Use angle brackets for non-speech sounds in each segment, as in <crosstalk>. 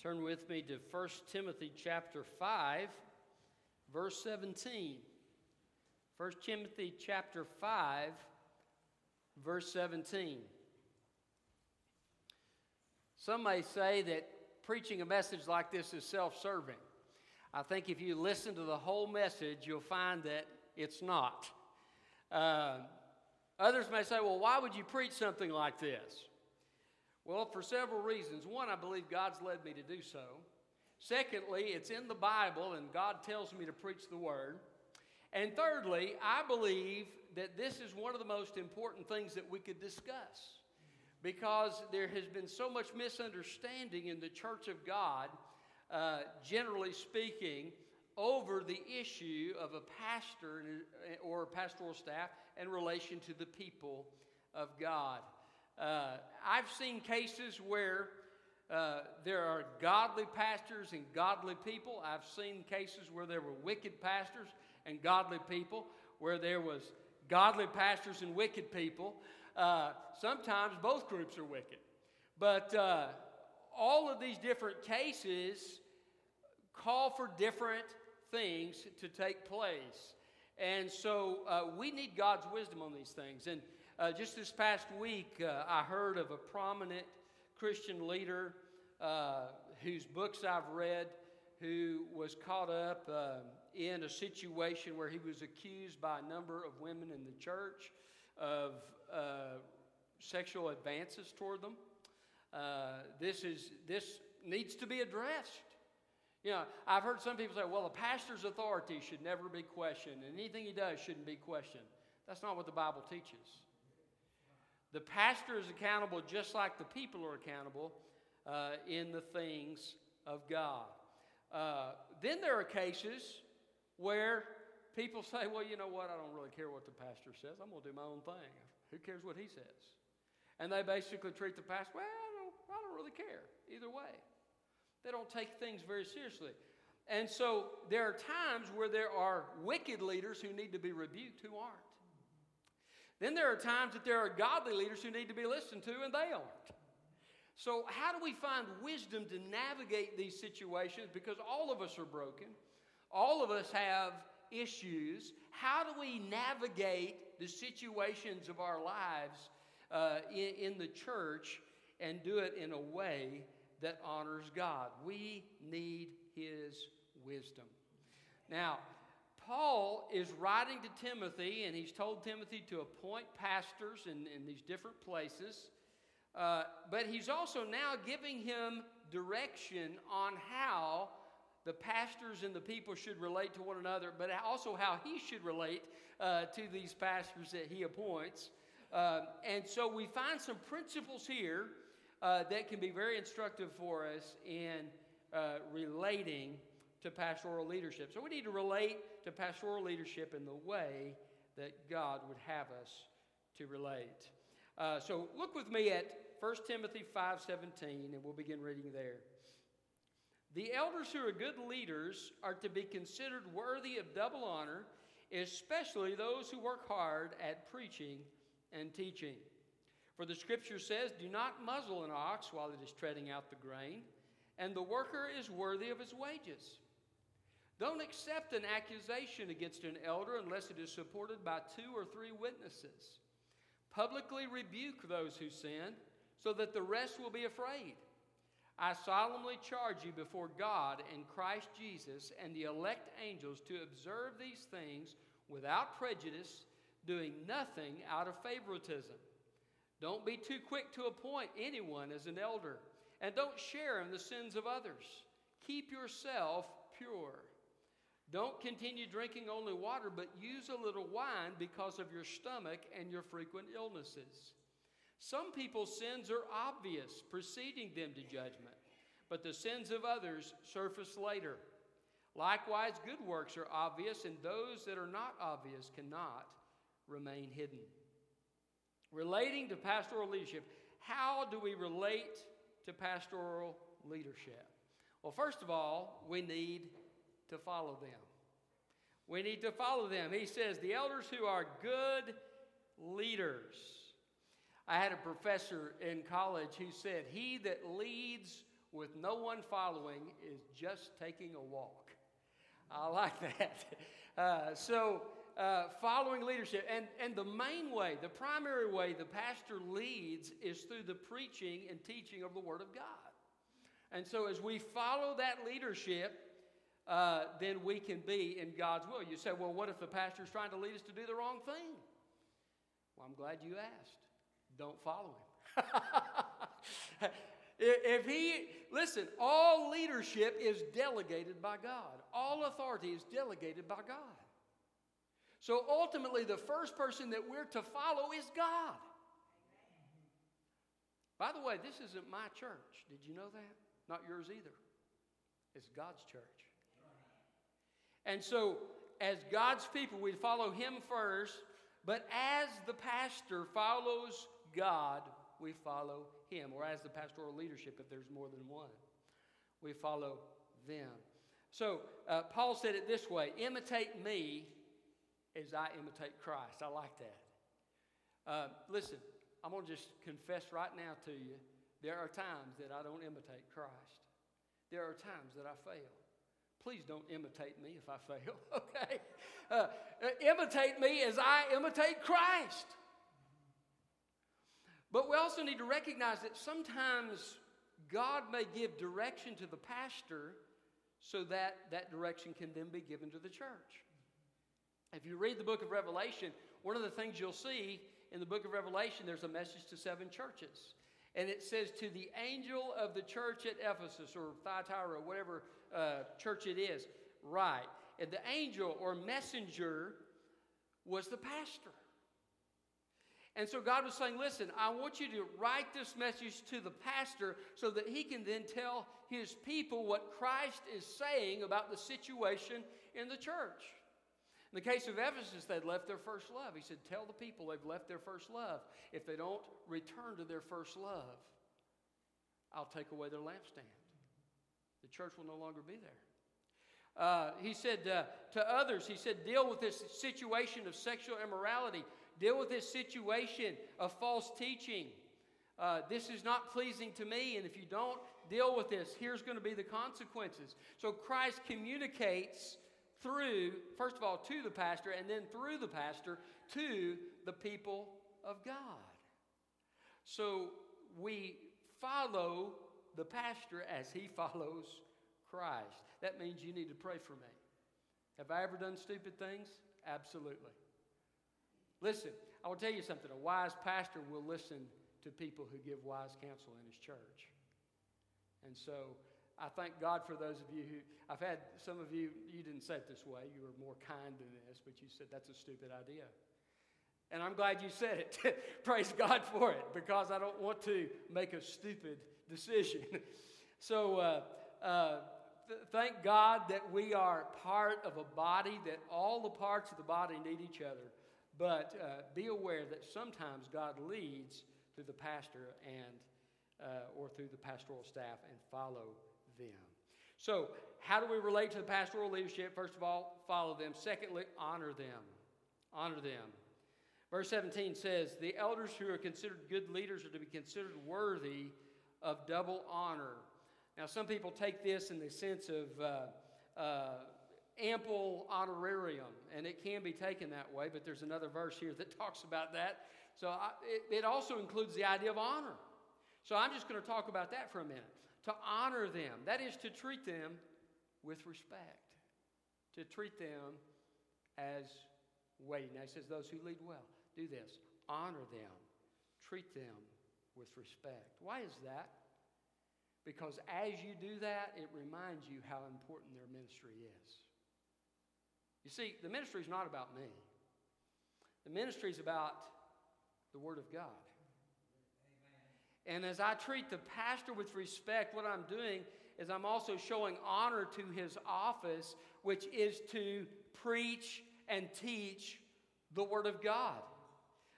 Turn with me to 1 Timothy chapter 5, verse 17. 1 Timothy chapter 5, verse 17. Some may say that preaching a message like this is self serving. I think if you listen to the whole message, you'll find that it's not. Uh, others may say, well, why would you preach something like this? Well, for several reasons. One, I believe God's led me to do so. Secondly, it's in the Bible and God tells me to preach the word. And thirdly, I believe that this is one of the most important things that we could discuss because there has been so much misunderstanding in the church of God, uh, generally speaking, over the issue of a pastor or pastoral staff in relation to the people of God. Uh, I've seen cases where uh, there are godly pastors and godly people. I've seen cases where there were wicked pastors and godly people, where there was godly pastors and wicked people. Uh, sometimes both groups are wicked. But uh, all of these different cases call for different things to take place. And so uh, we need God's wisdom on these things. And uh, just this past week, uh, I heard of a prominent Christian leader uh, whose books I've read who was caught up uh, in a situation where he was accused by a number of women in the church of uh, sexual advances toward them. this, is, this needs to be addressed. You know, I've heard some people say, well, a pastor's authority should never be questioned, and anything he does shouldn't be questioned. That's not what the Bible teaches. The pastor is accountable just like the people are accountable uh, in the things of God. Uh, then there are cases where people say, well, you know what? I don't really care what the pastor says. I'm going to do my own thing. Who cares what he says? And they basically treat the pastor, well, I don't, I don't really care either way. They don't take things very seriously. And so there are times where there are wicked leaders who need to be rebuked who aren't. Then there are times that there are godly leaders who need to be listened to and they aren't. So, how do we find wisdom to navigate these situations? Because all of us are broken, all of us have issues. How do we navigate the situations of our lives uh, in, in the church and do it in a way that honors God. We need His wisdom. Now, Paul is writing to Timothy, and he's told Timothy to appoint pastors in, in these different places. Uh, but he's also now giving him direction on how the pastors and the people should relate to one another, but also how he should relate uh, to these pastors that he appoints. Uh, and so we find some principles here uh, that can be very instructive for us in uh, relating to pastoral leadership. So we need to relate to pastoral leadership in the way that God would have us to relate. Uh, so look with me at 1 Timothy 5:17 and we'll begin reading there. The elders who are good leaders are to be considered worthy of double honor, especially those who work hard at preaching and teaching. For the scripture says, Do not muzzle an ox while it is treading out the grain, and the worker is worthy of his wages. Don't accept an accusation against an elder unless it is supported by two or three witnesses. Publicly rebuke those who sin, so that the rest will be afraid. I solemnly charge you before God and Christ Jesus and the elect angels to observe these things without prejudice, doing nothing out of favoritism. Don't be too quick to appoint anyone as an elder, and don't share in the sins of others. Keep yourself pure. Don't continue drinking only water, but use a little wine because of your stomach and your frequent illnesses. Some people's sins are obvious, preceding them to judgment, but the sins of others surface later. Likewise, good works are obvious, and those that are not obvious cannot remain hidden. Relating to pastoral leadership, how do we relate to pastoral leadership? Well, first of all, we need to follow them. We need to follow them. He says, the elders who are good leaders. I had a professor in college who said, He that leads with no one following is just taking a walk. I like <laughs> that. Uh, so, uh, following leadership. And, and the main way, the primary way the pastor leads is through the preaching and teaching of the Word of God. And so, as we follow that leadership, uh, then we can be in God's will. You say, well, what if the pastor is trying to lead us to do the wrong thing? Well, I'm glad you asked. Don't follow him. <laughs> if he, listen, all leadership is delegated by God, all authority is delegated by God. So ultimately, the first person that we're to follow is God. By the way, this isn't my church. Did you know that? Not yours either. It's God's church. And so, as God's people, we follow Him first, but as the pastor follows God, we follow Him. Or as the pastoral leadership, if there's more than one, we follow them. So, uh, Paul said it this way imitate me as I imitate Christ. I like that. Uh, listen, I'm going to just confess right now to you there are times that I don't imitate Christ, there are times that I fail. Please don't imitate me if I fail, <laughs> okay? Uh, uh, imitate me as I imitate Christ. But we also need to recognize that sometimes God may give direction to the pastor so that that direction can then be given to the church. If you read the book of Revelation, one of the things you'll see in the book of Revelation, there's a message to seven churches. And it says, To the angel of the church at Ephesus or Thyatira, or whatever uh, church it is, right. And the angel or messenger was the pastor. And so God was saying, Listen, I want you to write this message to the pastor so that he can then tell his people what Christ is saying about the situation in the church. In the case of Ephesus, they'd left their first love. He said, Tell the people they've left their first love. If they don't return to their first love, I'll take away their lampstand. The church will no longer be there. Uh, he said uh, to others, he said, deal with this situation of sexual immorality, deal with this situation of false teaching. Uh, this is not pleasing to me, and if you don't deal with this, here's going to be the consequences. So Christ communicates through, first of all, to the pastor, and then through the pastor to the people of God. So we follow the pastor as he <laughs> follows Christ. That means you need to pray for me. Have I ever done stupid things? Absolutely. Listen, I will tell you something. A wise pastor will listen to people who give wise counsel in his church. And so I thank God for those of you who, I've had some of you, you didn't say it this way, you were more kind than this, but you said that's a stupid idea. And I'm glad you said it. <laughs> Praise God for it, because I don't want to make a stupid decision. <laughs> so, uh, uh, th- thank God that we are part of a body, that all the parts of the body need each other. But uh, be aware that sometimes God leads through the pastor and uh, or through the pastoral staff and follow them. So, how do we relate to the pastoral leadership? First of all, follow them. Secondly, honor them. Honor them. Verse 17 says, The elders who are considered good leaders are to be considered worthy of double honor. Now, some people take this in the sense of uh, uh, ample honorarium, and it can be taken that way, but there's another verse here that <laughs> talks about that. So I, it, it also includes the idea of honor. So I'm just going to talk about that for a minute to honor them. That is to treat them with respect, to treat them as weighty. Now he says, Those who lead well, do this. Honor them, treat them with respect. Why is that? Because as you do that, it reminds you how important their ministry is. You see, the ministry is not about me, the ministry is about the Word of God. And as I treat the pastor with respect, what I'm doing is I'm also showing honor to his office, which is to preach and teach the Word of God.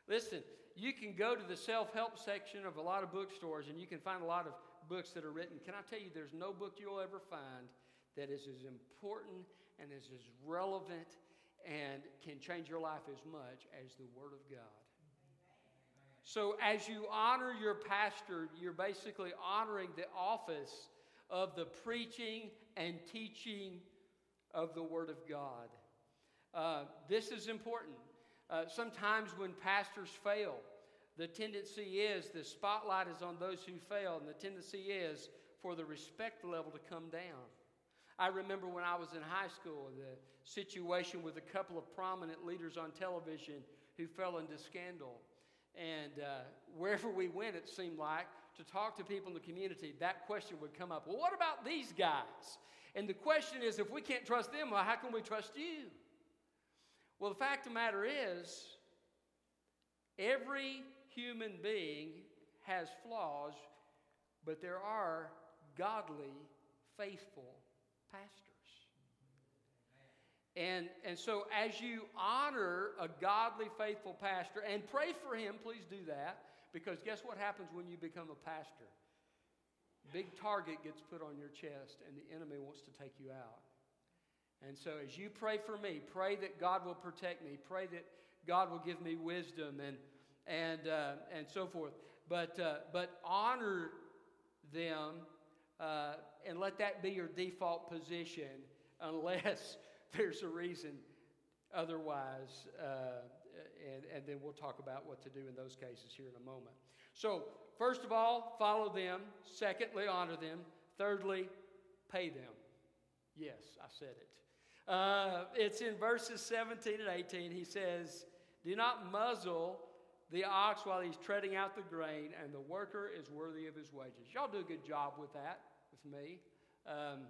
Listen, you can go to the self help section of a lot of bookstores and you can find a lot of books that are written. Can I tell you, there's no book you'll ever find that is as important and is as relevant and can change your life as much as the Word of God. So, as you honor your pastor, you're basically honoring the office of the preaching and teaching of the Word of God. Uh, this is important. Uh, sometimes when pastors fail, the tendency is the spotlight is on those who fail, and the tendency is for the respect level to come down. I remember when I was in high school, the situation with a couple of prominent leaders on television who fell into scandal. And uh, wherever we went, it seemed like, to talk to people in the community, that question would come up. Well, what about these guys? And the question is if we can't trust them, well, how can we trust you? Well, the fact of the matter is, every human being has flaws, but there are godly, faithful pastors. And, and so, as you honor a godly, faithful pastor and pray for him, please do that, because guess what happens when you become a pastor? Big target gets put on your chest, and the enemy wants to take you out. And so, as you pray for me, pray that God will protect me, pray that God will give me wisdom and, and, uh, and so forth. But, uh, but honor them uh, and let that be your default position unless <laughs> there's a reason otherwise. Uh, and, and then we'll talk about what to do in those cases here in a moment. So, first of all, follow them. Secondly, honor them. Thirdly, pay them. Yes, I said it. Uh, it's in verses 17 and 18. He says, Do not muzzle the ox while he's treading out the grain, and the worker is worthy of his wages. Y'all do a good job with that, with me. Um,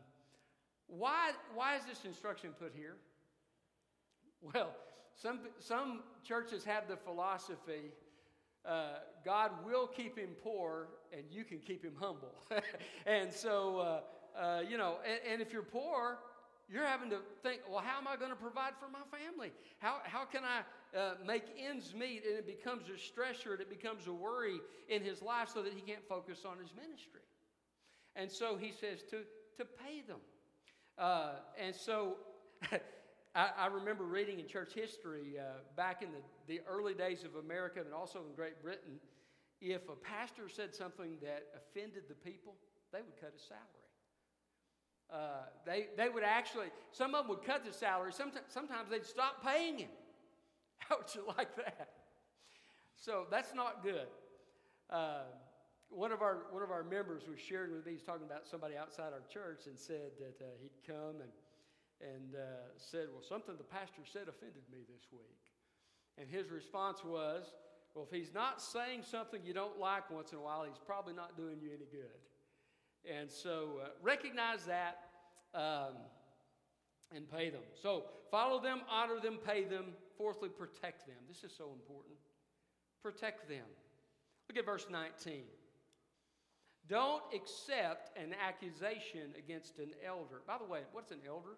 why, why is this instruction put here? Well, some, some churches have the philosophy uh, God will keep him poor and you can keep him humble. <laughs> and so, uh, uh, you know, and, and, if you're poor, you're having to think, well, how am I going to provide for my family? How, how can I uh, make ends meet? And it becomes a stressor and it becomes a worry in his life so that he can't focus on his ministry. And so he says to, to pay them. Uh, and so <laughs> I, I, remember reading in church history uh, back in the, the early days of America and also in Great Britain, if a pastor said something that offended the people, they would cut his salary. Uh, they, they would actually, some of them would cut the salary. Sometimes, sometimes they'd stop paying him. <laughs> Would like that? So that's not good. Uh, one of our one of our members was sharing with me. He's talking about somebody outside our church and said that uh, he'd come and and uh, said, "Well, something the pastor said offended me this week." And his response was, "Well, if he's not saying something you don't like once in a while, he's probably not doing you any good." And so uh, recognize that um, and pay them. So follow them, honor them, pay them. Fourthly, protect them. This is so important. Protect them. Look at verse 19. Don't accept an accusation against an elder. By the way, what's an elder?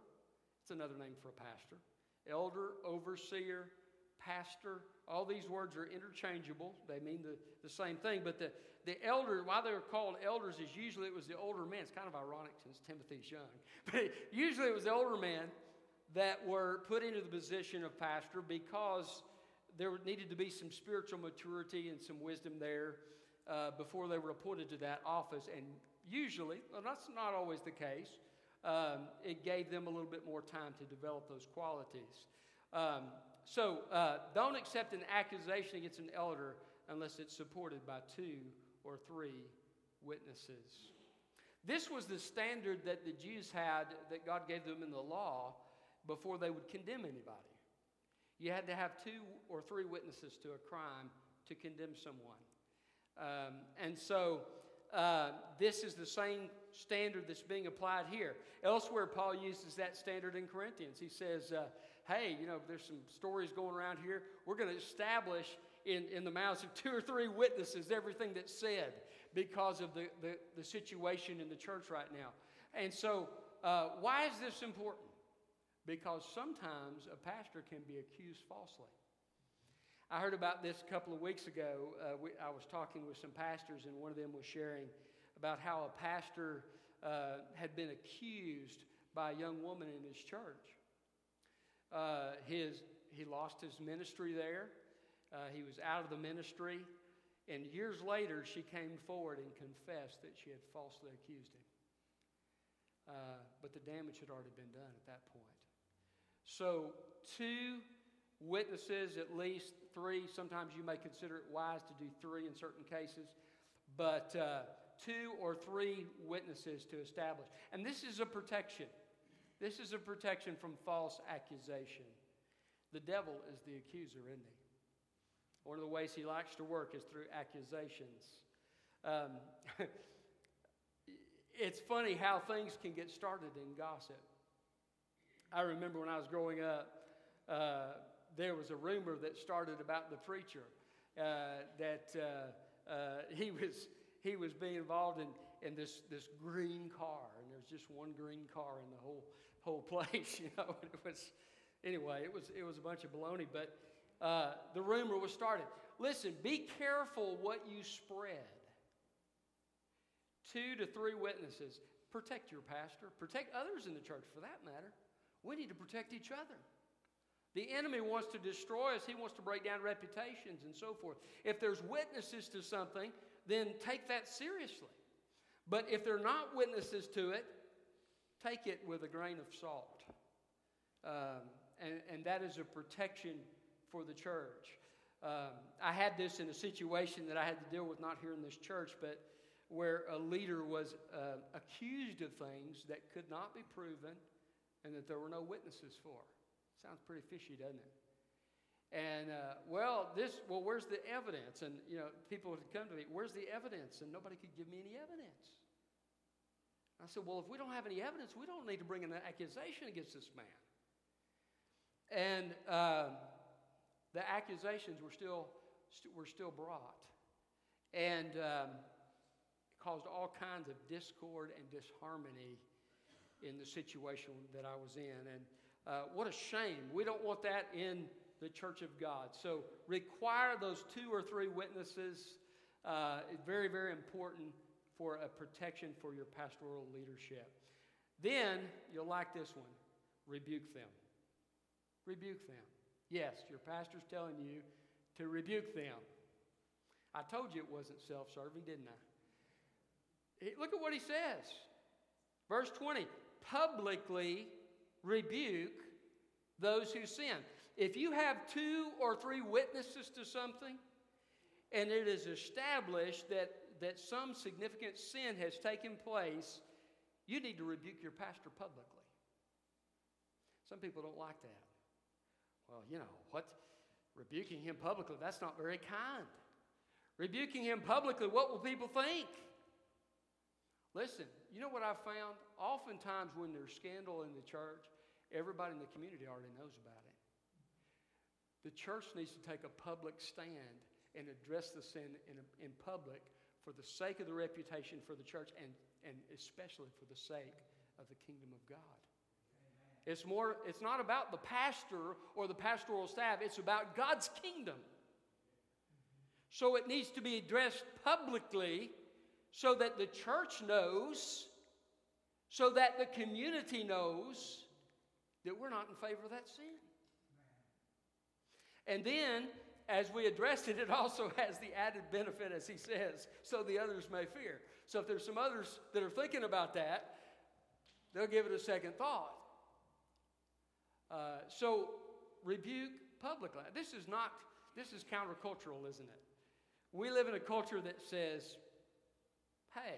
It's another name for a pastor. Elder, overseer, pastor, all these words are interchangeable. They mean the, the same thing. But the, the elder, why they're called elders, is usually it was the older man. It's kind of ironic since Timothy's young. <laughs> But usually it was the older men that were put into the position of pastor because there needed to be some spiritual maturity and some wisdom there uh, before they were appointed to that office. And usually, well, that's not always the case, um, it gave them a little bit more time to develop those qualities. Um, so uh, don't accept an accusation against an elder unless it's supported by two or three witnesses. This was the standard that the Jews had that God gave them in the law before they would condemn anybody. You had to have two or three witnesses to a crime to condemn someone. Um, and so uh, this is the same standard that's being applied here. Elsewhere, Paul uses that standard in Corinthians. He says, uh, hey, you know, there's some stories going around here. We're going to establish in, in the mouths of <laughs> two or three witnesses everything that's said because of the, the, the situation in the church right now. And so, uh, why is this important? Because sometimes a pastor can be accused falsely. I heard about this a couple of weeks ago. Uh, we, I was talking with some pastors, and one of them was sharing about how a pastor uh, had been accused by a young woman in his church. Uh, his, he lost his ministry there. Uh, he was out of the ministry. And years later, she came forward and confessed that she had falsely accused him. uh, but the damage had already been done at that point. So, two witnesses, at least three. Sometimes you may consider it wise to do three in certain cases, but uh, two or three witnesses to establish. And this is a protection. This is a protection from false accusation. The devil is the accuser, isn't he? One of the ways he likes to work is through accusations. Um, <laughs> it's funny how things can get started in gossip. I remember when I was growing up, uh, there was a rumor that started about the preacher uh, that uh, uh, he was he was being involved in, in this this green car, and there's just one green car in the whole whole <laughs> place. You know, it was anyway. It was it was a bunch of baloney, but uh, the rumor was started. Listen, be careful what you spread. Two to three witnesses. Protect your pastor. Protect others in the church, for that matter. We need to protect each other. The enemy wants to destroy us, he wants to break down reputations and so forth. If there's witnesses to something, then take that seriously. But if they're not witnesses to it, take it with a grain of salt. Um, and, and that is a protection for the church. Um, I had this in a situation that I had to deal with, not here in this church, but where a leader was uh, accused of things that could not be proven and that there were no witnesses for. Sounds pretty fishy, doesn't it? And uh, well, this well, where's the evidence? And you know, people would come to me, "Where's the evidence?" And nobody could give me any evidence. I said, "Well, if we don't have any evidence, we don't need to bring an accusation against this man." And uh, the accusations were still st- were still brought, and um, caused all kinds of discord and disharmony in the situation that I was in. And uh, what a shame. We don't want that in the church of God. So require those two or three witnesses. Uh, very, very important for a protection for your pastoral leadership. Then you'll like this one rebuke them. Rebuke them. Yes, your pastor's telling you to rebuke them. I told you it wasn't self serving, didn't I? Look at what he says. Verse 20 publicly rebuke those who sin. If you have two or three witnesses to something, and it is established that, that some significant sin has taken place, you need to rebuke your pastor publicly. Some people don't like that. Well, you know, what? Rebuking him publicly, that's not very kind. Rebuking him publicly, what will people think? Listen, you know what I've found? Oftentimes, when there's scandal in the church, everybody in the community already knows about it. The church needs to take a public stand and address the sin in, in public for the sake of the reputation for the church and, and especially for the sake of the kingdom of God. It's, more, it's not about the pastor or the pastoral staff, it's about God's kingdom. So it needs to be addressed publicly so that the church knows, so that the community knows that we're not in favor of that sin. And then, as we addressed it, it also has the added benefit, as he says, so the others may fear. So if there's some others that are thinking about that, they'll give it a second thought. Uh, so rebuke publicly. This is not, this is countercultural, isn't it? We live in a culture that says, Hey,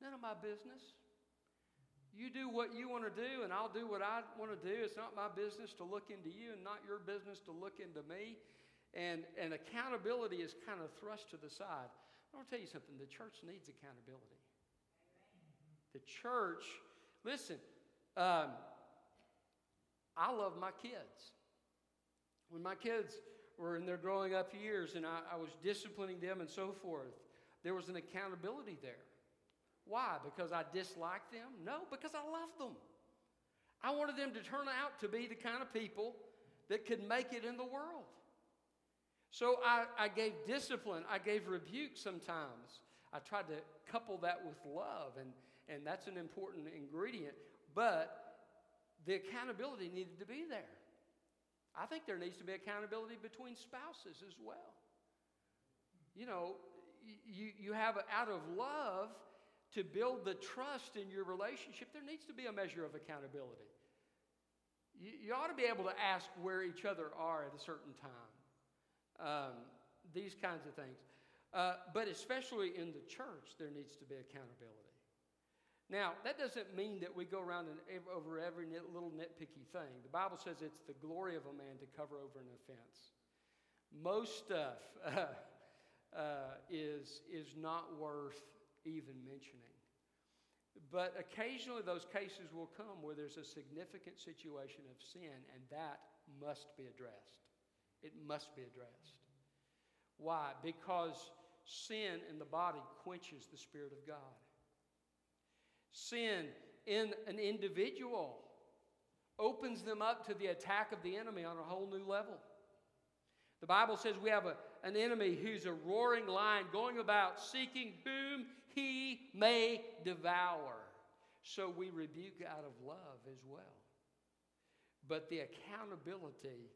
none of my business. You do what you want to do, and I'll do what I want to do. It's not my business to look into you, and not your business to look into me. And, and accountability is kind of thrust to the side. I want to tell you something the church needs accountability. The church, listen, um, I love my kids. When my kids were in their growing up years and I, I was disciplining them and so forth, there was an accountability there. Why? Because I disliked them? No, because I loved them. I wanted them to turn out to be the kind of people that could make it in the world. So I, I gave discipline, I gave rebuke sometimes. I tried to couple that with love, and, and that's an important ingredient. But the accountability needed to be there. I think there needs to be accountability between spouses as well. You know, you, you have out of love, to build the trust in your relationship, there needs to be a measure of accountability. You, you ought to be able to ask where each other are at a certain time. Um, these kinds of things. Uh, but especially in the church, there needs to be accountability. Now, that doesn't mean that we go around and over every little nitpicky thing. The Bible says it's the glory of a man to cover over an offense. Most stuff <laughs> uh, uh, is, is not worth even mentioning. But occasionally, those cases will come where there's a significant situation of sin, and that must be addressed. It must be addressed. Why? Because sin in the body quenches the Spirit of God. Sin in an individual opens them up to the attack of the enemy on a whole new level. The Bible says we have a, an enemy who's a roaring lion going about seeking whom he may devour. So we rebuke out of love as well. But the accountability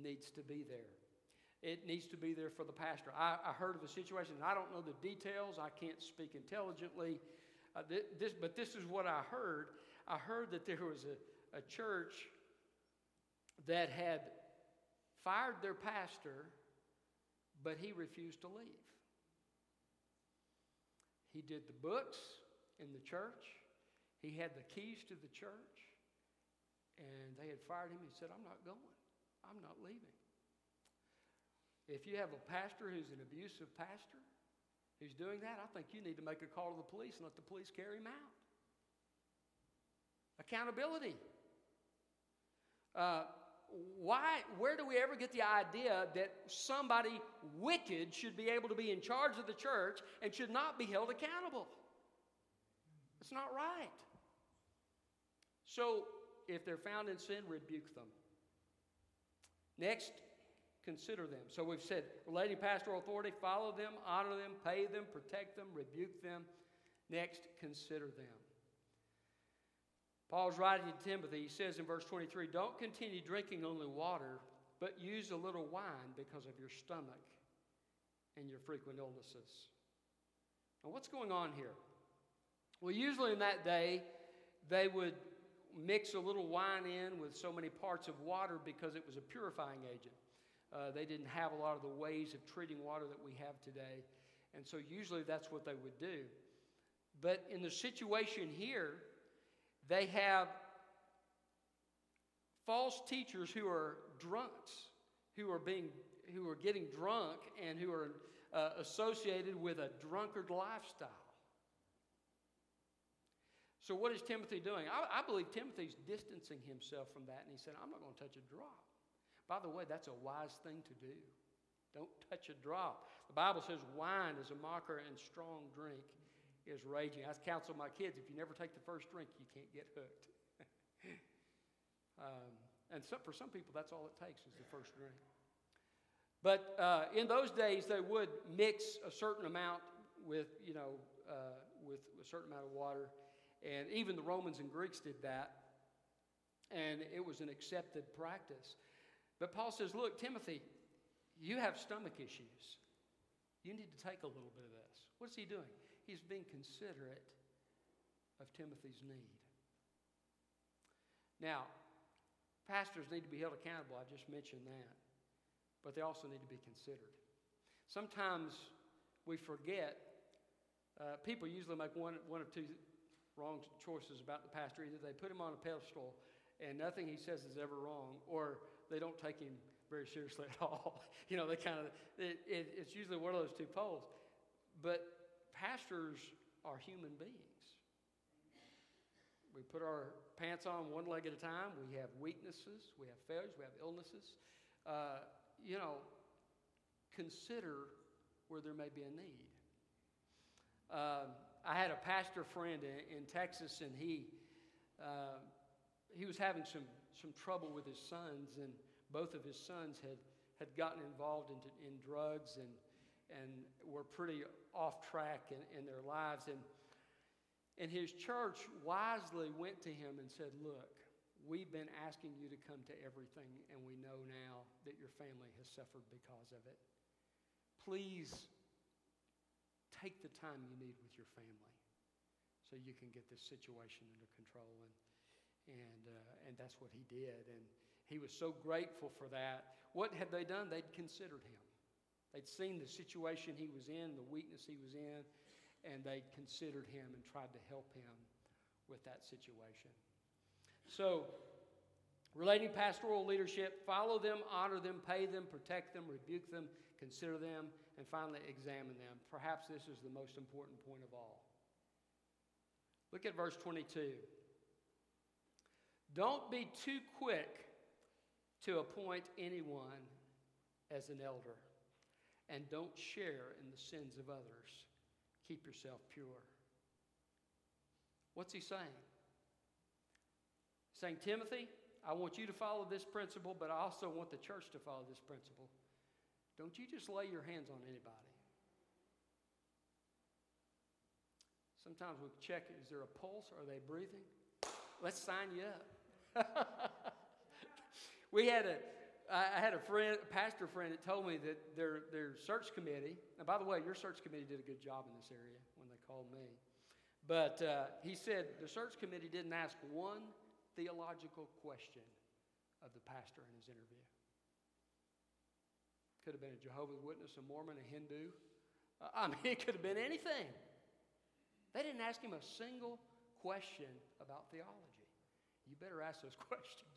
needs to be there. It needs to be there for the pastor. I, I heard of a situation, I don't know the details, I can't speak intelligently. Uh, this, but this is what I heard. I heard that there was a, a church that had fired their pastor, but he refused to leave. He did the books in the church, he had the keys to the church, and they had fired him. He said, I'm not going, I'm not leaving. If you have a pastor who's an abusive pastor, who's doing that, I think you need to make a call to the police and let the police carry him out. Accountability. Uh, why, where do we ever get the idea that somebody wicked should be able to be in charge of the church and should not be held accountable? It's not right. So, if they're found in sin, rebuke them. Next, consider them. So we've said relating pastoral authority, follow them, honor them, pay them, protect them, rebuke them. Next, consider them. Paul's writing to Timothy, he says in verse 23 Don't continue drinking only water, but use a little wine because of your stomach and your frequent illnesses. Now, what's going on here? Well, usually in that day, they would mix a little wine in with so many parts of water because it was a purifying agent. Uh, they didn't have a lot of the ways of treating water that we have today. And so usually that's what they would do. But in the situation here, they have false teachers who are drunks, who are being who are getting drunk and who are uh, associated with a drunkard lifestyle. So, what is Timothy doing? I, I believe Timothy's distancing himself from that, and he said, I'm not going to touch a drop. By the way, that's a wise thing to do. Don't touch a drop. The Bible says wine is a mocker and strong drink is raging. I counsel my kids if you never take the first drink, you can't get hooked. <laughs> um, and for some people, that's all it takes is the first drink. But uh, in those days, they would mix a certain amount with, you know, uh, with a certain amount of water. And even the Romans and Greeks did that. And it was an accepted practice. But Paul says, Look, Timothy, you have stomach issues. You need to take a little bit of this. What's he doing? He's being considerate of Timothy's need. Now, pastors need to be held accountable. I just mentioned that. But they also need to be considered. Sometimes we forget. Uh, people usually make one, one of two wrong choices about the pastor. Either they put him on a pedestal and nothing he says is ever wrong, or they don't take him very seriously <laughs> at all. you know, they kind of, it, it, it's usually one of those two poles. But pastors are human beings. We put our pants on one leg at a time. We have weaknesses, we have failures, we have illnesses. Uh, you know, consider where there may be a need. Uh, I had a pastor friend in, in Texas, and he uh, he was having some some trouble with his sons, and both of his sons had, had gotten involved in, in drugs and, and were pretty off track in, in their lives. And, and his church wisely went to him and said, Look, we've been asking you to come to everything, and we know now that your family has suffered because of it. Please take the time you need with your family. so you can get this situation under control. And, and, uh, and that's what he did. And he was so grateful for that. What had they done? They'd considered him. They'd seen the situation he was in, the weakness he was in, and they'd considered him and tried to help him with that situation. So, relating pastoral leadership, follow them, honor them, pay them, protect them, rebuke them, consider them, and finally examine them. Perhaps this is the most important point of all. Look at verse 22. Don't be too quick to appoint anyone as an elder, and don't share in the sins of others. Keep yourself pure. What's he saying? Saying, Timothy, I want you to follow this principle, but I also want the church to follow this principle. Don't you just lay your hands on anybody. Sometimes we check is there a pulse? Are they breathing? Let's sign you up. <laughs> we had a, I had a friend, a pastor friend, that told me that their, their search committee, and by the way, your search committee did a good job in this area when they called me. But uh, he said the search committee didn't ask one theological question of the pastor in his interview. Could have been a Jehovah's Witness, a Mormon, a Hindu. Uh, I <laughs> mean, it could have been anything. They didn't ask him a single question about theology. You better ask those <laughs> questions.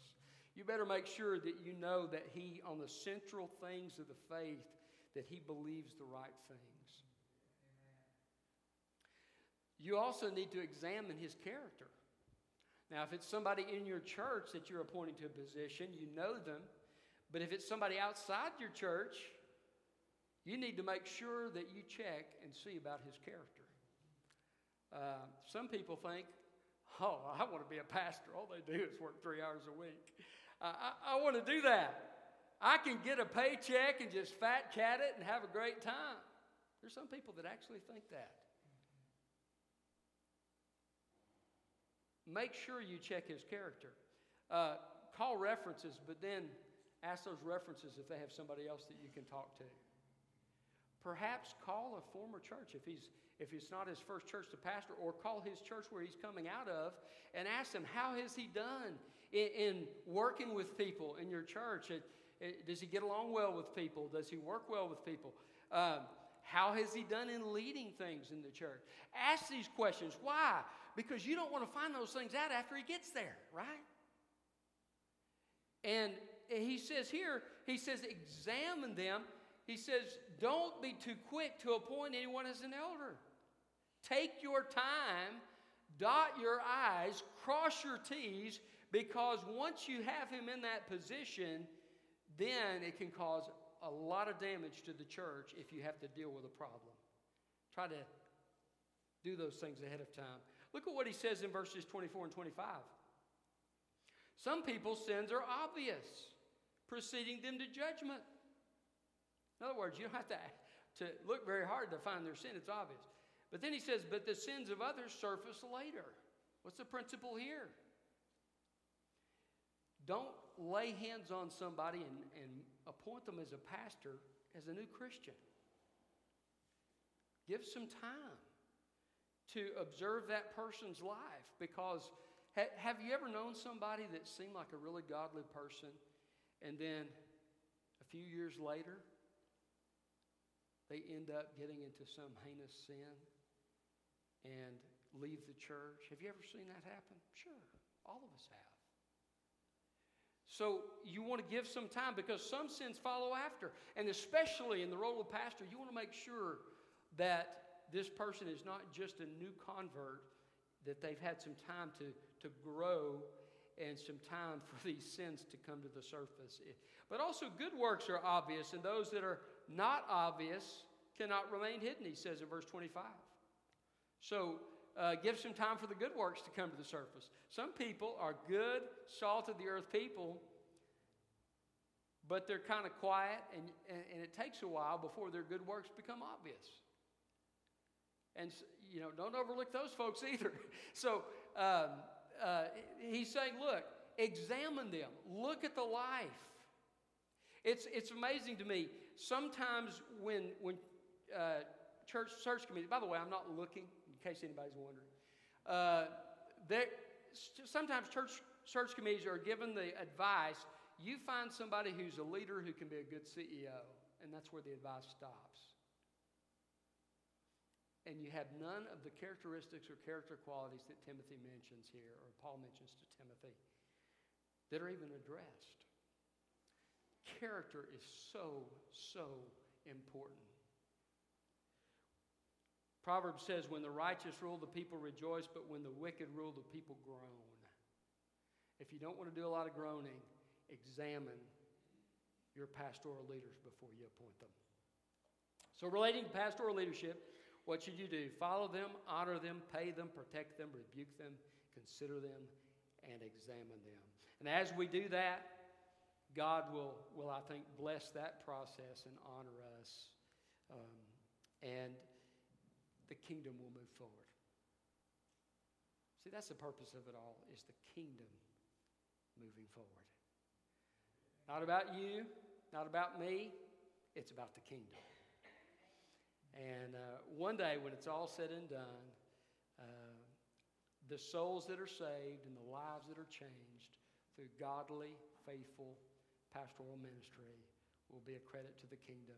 You better make sure that you know that he, on the central things of the faith, that he believes the right things. You also need to examine his character. Now, if it's somebody in your church that you're appointing to a position, you know them. But if it's somebody outside your church, you need to make sure that you check and see about his character. Uh, some people think, oh, I want to be a pastor. All they do is work three hours a week. I, I want to do that. I can get a paycheck and just fat cat it and have a great time. There's some people that actually think that. Make sure you check his character. Uh, call references, but then ask those references if they have somebody else that you can talk to. Perhaps call a former church if he's if it's not his first church to pastor, or call his church where he's coming out of and ask him, How has he done in, in working with people in your church? It, it, does he get along well with people? Does he work well with people? Um, how has he done in leading things in the church? Ask these questions. Why? Because you don't want to find those things out after he gets there, right? And he says here, he says, examine them. He says, don't be too quick to appoint anyone as an elder. Take your time, dot your I's, cross your T's, because once you have him in that position, then it can cause a lot of damage to the church if you have to deal with a problem. Try to do those things ahead of time. Look at what he says in verses 24 and 25. Some people's sins are obvious, preceding them to judgment. In other words, you don't have to, to look very hard to find their sin, it's obvious. But then he says, But the sins of others surface later. What's the principle here? Don't lay hands on somebody and, and appoint them as a pastor as a new Christian. Give some time to observe that person's life because ha- have you ever known somebody that seemed like a really godly person and then a few years later they end up getting into some heinous sin and leave the church. Have you ever seen that happen? Sure, all of us have. So you want to give some time because some sins follow after. And especially in the role of pastor, you want to make sure that this person is not just a new convert, that they've had some time to, to grow and some time for <laughs> these sins to come to the surface. But also, good works are obvious, and those that are not obvious cannot remain hidden, he says in verse 25. So uh, give some time for the good works to come to the surface. Some people are good, salt of the earth people, but they're kind of quiet, and, and, it takes a while before their good works become obvious. And, you know, don't overlook those folks either. <laughs> So um, uh, he's saying, look, examine them, look at the life. It's, it's amazing to me. Sometimes when, when uh, church search committee, by the way, I'm not looking, in case anybody's wondering. Uh, sometimes church, church committees are given the advice you find somebody who's a leader who can be a good CEO, and that's where the advice stops. And you have none of the characteristics or character qualities that Timothy mentions here, or Paul mentions to Timothy, that are even addressed. Character is so, so important. Proverbs says, When the righteous rule, the people rejoice, but when the wicked rule, the people groan. If you don't want to do a lot of groaning, examine your pastoral leaders before you appoint them. So, relating to pastoral leadership, what should you do? Follow them, honor them, pay them, protect them, rebuke them, consider them, and examine them. And as we do that, God will, will I think, bless that process and honor us. Um, and the kingdom will move forward. See, that's the purpose of it all, is the kingdom moving forward. Not about you, not about me, it's about the kingdom. And uh, one day, when it's all said and done, uh, the souls that are saved and the lives that are changed through godly, faithful pastoral ministry will be a credit to the kingdom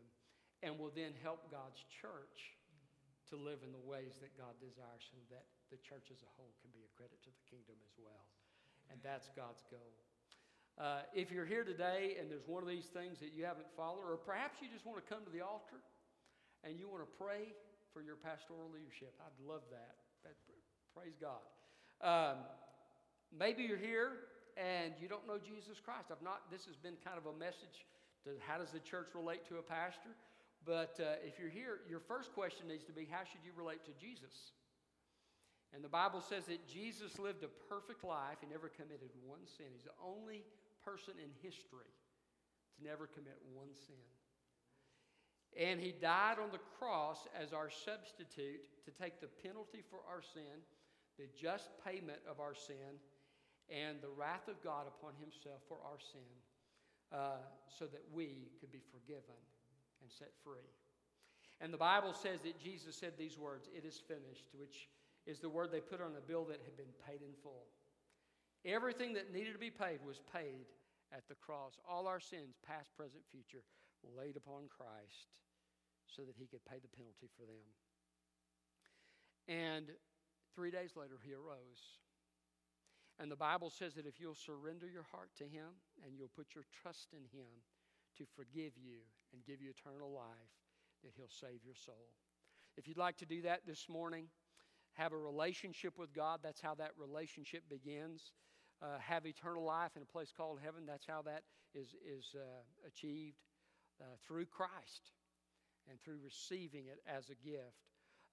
and will then help God's church to live in the ways that God desires so that the church as a whole can be a credit to the kingdom as well. And that's God's goal. Uh, if you're here today and there's one of these things that you haven't followed, or perhaps you just want to come to the altar and you want to pray for your pastoral leadership, I'd love that. Praise God. Um, maybe you're here and you don't know Jesus Christ. I've not, this has been kind of a message to how does the church relate to a pastor? But uh, if you're here, your first question needs to be how should you relate to Jesus? And the Bible says that Jesus lived a perfect life. He never committed one sin. He's the only person in history to never commit one sin. And he died on the cross as our substitute to take the penalty for our sin, the just payment of our sin, and the wrath of God upon himself for our sin uh, so that we could be forgiven and set free. And the Bible says that Jesus said these words, It is finished, which is the word they put on a bill that had been paid in full. Everything that needed to be paid was paid at the cross. All our sins, past, present, future, laid upon Christ so that he could pay the penalty for them. And three days later, he arose. And the Bible says that if you'll surrender your heart to Him and you'll put your trust in Him to forgive you and give you eternal life, that He'll save your soul. If you'd like to do that this morning, have a relationship with God, that's how that relationship begins. Uh, have eternal life in a place called heaven, that's how that is, is uh, achieved uh, through Christ and through receiving it as a gift.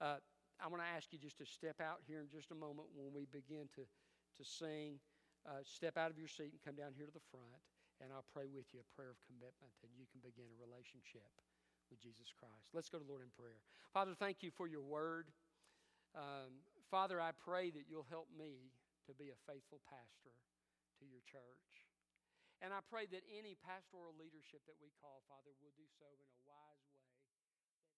I'm going to ask you just to step out here in just a moment when we begin to to sing, uh, step out of your seat and come down here to the front, and I'll pray with you a prayer of commitment, and you can begin a relationship with Jesus Christ. Let's go to Lord in prayer. Father, thank you for your word. Um, Father, I pray that you'll help me to be a faithful pastor to your church. And I pray that any pastoral leadership that we call, Father, will do so in a